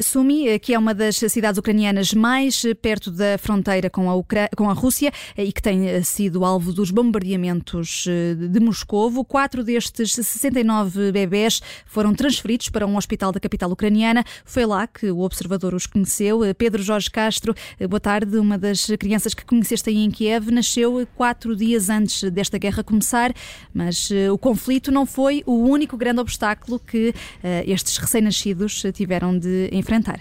Sumi, que é uma das cidades ucranianas mais perto da fronteira com a, Ucra com a Rússia e que tem sido alvo dos bombardeamentos de Moscovo. Quatro destes 69 bebés foram transferidos para um hospital da capital ucraniana. Foi lá que o observador os conheceu. Pedro Jorge Castro, boa tarde. Uma das crianças que conheceste aí em Kiev nasceu quatro dias antes desta guerra começar, mas o conflito não foi o único grande obstáculo que estes recém-nascidos tiveram de enfrentar.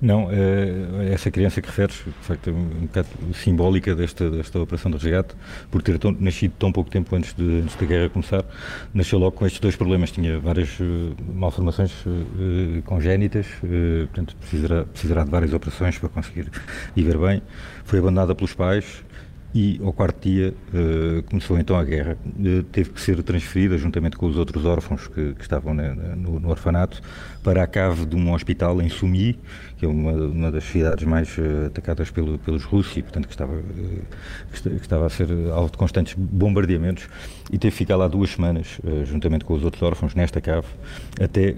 Não, é, essa criança que referes, de facto, é um bocado simbólica desta, desta operação de resgate, por ter tão, nascido tão pouco tempo antes, de, antes da guerra começar, nasceu logo com estes dois problemas. Tinha várias uh, malformações uh, congénitas, portanto, precisará, precisará de várias operações para conseguir viver bem. Foi abandonada pelos pais, e ao quarto dia uh, começou então a guerra. Uh, teve que ser transferida, juntamente com os outros órfãos que, que estavam no, no, orfanato, para a cave de um hospital em Sumi, que é uma, uma das cidades mais uh, atacadas pelo, pelos russos e, portanto, que estava, que estava a ser alvo de constantes bombardeamentos. E teve que ficar lá duas semanas, juntamente com os outros órfãos, nesta cave, até,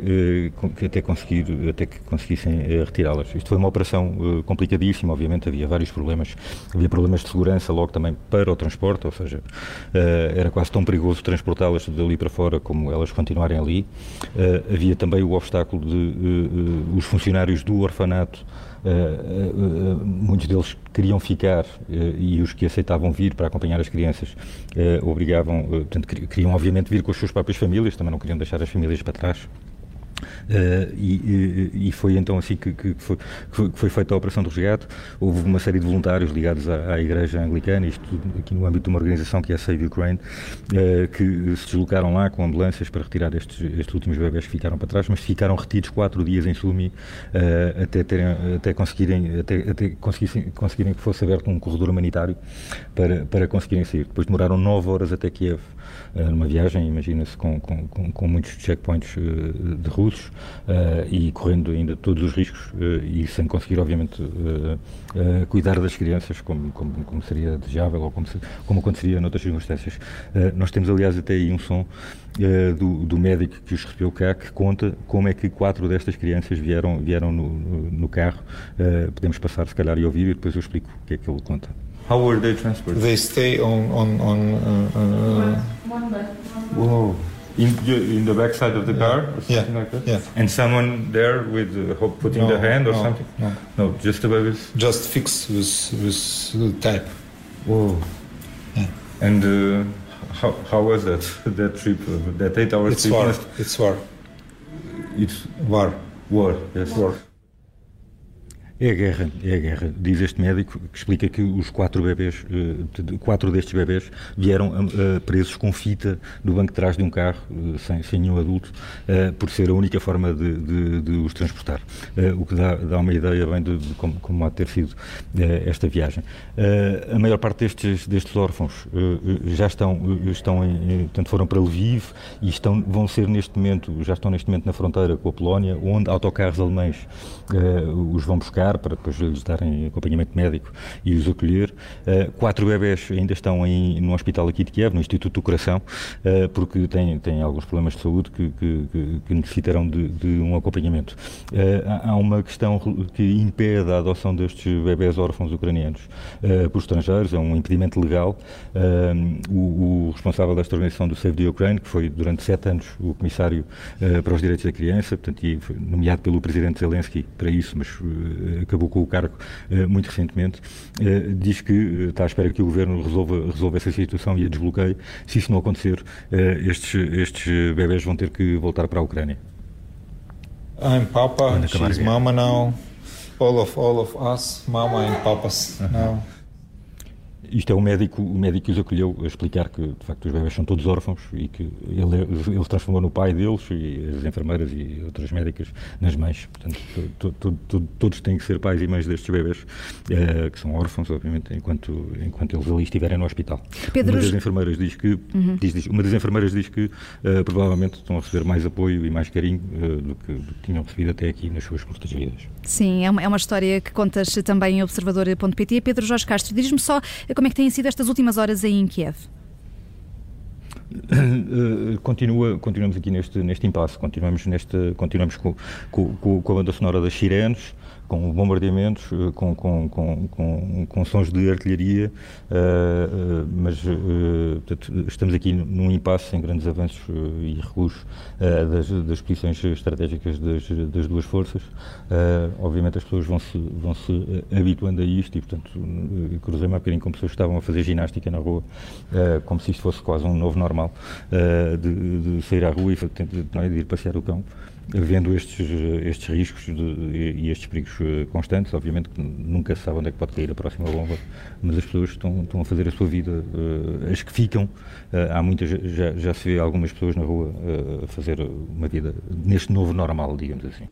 até, conseguir, até que conseguissem retirá-las. Isto foi uma operação complicadíssima, obviamente, havia vários problemas. Havia problemas de segurança logo também para o transporte, ou seja, uh, era quase tão perigoso transportá-las dali para fora como elas continuarem ali. Uh, havia também o obstáculo de uh, os funcionários do orfanato muitos deles queriam ficar e os que aceitavam vir para acompanhar as crianças obrigavam, portanto, queriam obviamente vir com as suas próprias famílias, também não queriam deixar as famílias para trás. Uh, e, e, foi então assim que, que, foi, que, foi, feita a operação de resgate. Houve uma série de voluntários ligados à, à Igreja Anglicana, isto aqui no âmbito de uma organização que é a Save Ukraine, uh, que se deslocaram lá com ambulâncias para retirar estes, estes, últimos bebés que ficaram para trás, mas ficaram retidos quatro dias em Sumi uh, até, terem, até conseguirem até, até conseguissem, conseguirem que fosse aberto um corredor humanitário para, para conseguirem sair. Depois demoraram nove horas até Kiev, numa viagem, imagina-se, com, com, com, com, muitos checkpoints de russos e correndo ainda todos os riscos uh, e sem conseguir, obviamente, uh, cuidar das crianças como, como, como, seria desejável ou como, se, como aconteceria noutras circunstâncias. nós temos, aliás, até aí um som do, do, médico que os recebeu cá que conta como é que quatro destas crianças vieram, vieram no, no, carro. podemos passar, se calhar, e ouvir e depois eu explico o que é que ele conta. How were they transported? They stay on on on. Uh, uh, one bed. Whoa. In, in the back side of the car or something yeah. like that? Yeah. And someone there with uh, putting no, the hand or no, something? No. No, just the babies? Just fixed with, with type. Whoa. Yeah. And uh, how, how was that, that trip, uh, that eight hours it's trip? War. It's war. It's war. War, yes. War. É a guerra, é a guerra. Diz este médico que explica que os quatro bebês, eh, quatro destes bebês vieram eh, presos com fita no banco de trás de um carro, eh, sem, sem nenhum adulto, por ser a única forma de, de, de os transportar. O que dá, dá uma ideia bem de, de como, como há de ter sido esta viagem. A maior parte destes, destes órfãos já estão, estão em, portanto, foram para Lviv e estão, vão ser neste momento, já estão neste momento na fronteira com a Polónia, onde autocarros alemães os vão buscar para depois lhes darem acompanhamento médico e os acolher. Uh, quatro bebés ainda estão no hospital aqui de Kiev, no Instituto do Coração, uh, porque têm, têm alguns problemas de saúde que, que, que, que necessitarão de, de, um acompanhamento. Uh, há uma questão que impede a adoção destes bebés órfãos ucranianos por estrangeiros, é um impedimento legal. O, o, responsável desta organização do Save the Ukraine, que foi durante sete anos o comissário para os direitos da criança, portanto, e foi nomeado pelo presidente Zelensky para isso, mas acabou com o cargo eh, muito recentemente, eh, diz que eh, está à espera que o governo resolva, resolva essa situação e a desbloqueie. Se isso não acontecer, estes, estes bebés vão ter que voltar para a Ucrânia. I'm Papa, she's Mama now. All of all of us, Mama and Papas now. Isto é o médico, o médico que os acolheu a explicar que, de facto, os bebés são todos órfãos e que ele, ele transformou no pai deles e as enfermeiras e outras médicas nas mães. Portanto, to, to, to, todos têm que ser pais e mães destes bebés, uh, que são órfãos, obviamente, enquanto, enquanto eles ali estiverem no hospital. Pedro... Uma das enfermeiras diz que, uhum. diz, diz, uma das enfermeiras diz que uh, provavelmente estão a receber mais apoio e mais carinho uh, do, que, do, que, tinham recebido até aqui nas suas curtas vidas. Sim, é uma, é uma história que contas também em observador.pt. Pedro Jorge Castro, diz-me só como é que têm sido estas últimas horas aí em Kiev? Continua, continuamos aqui neste, neste impasse, continuamos, neste, continuamos com, com, com a banda sonora das sirenes, com bombardeamentos, eh, com, com, com, com, sons de artilharia, mas estamos aqui num impasse sem grandes avanços e recuos das, posições estratégicas das, das duas forças. obviamente as pessoas vão se, vão -se habituando a isto e, portanto, cruzei-me há bocadinho com pessoas que estavam a fazer ginástica na rua, como se isto fosse quase um novo normal, de, de, sair à rua e de, de ir passear o cão vendo estes, estes riscos de, e estes perigos eh, constantes, obviamente que nunca se sabe onde é que pode cair a próxima bomba, mas as pessoas estão, estão a fazer a sua vida, uh, as que ficam, há muitas, já, já se vê algumas pessoas na rua a fazer uma vida neste novo normal, digamos assim.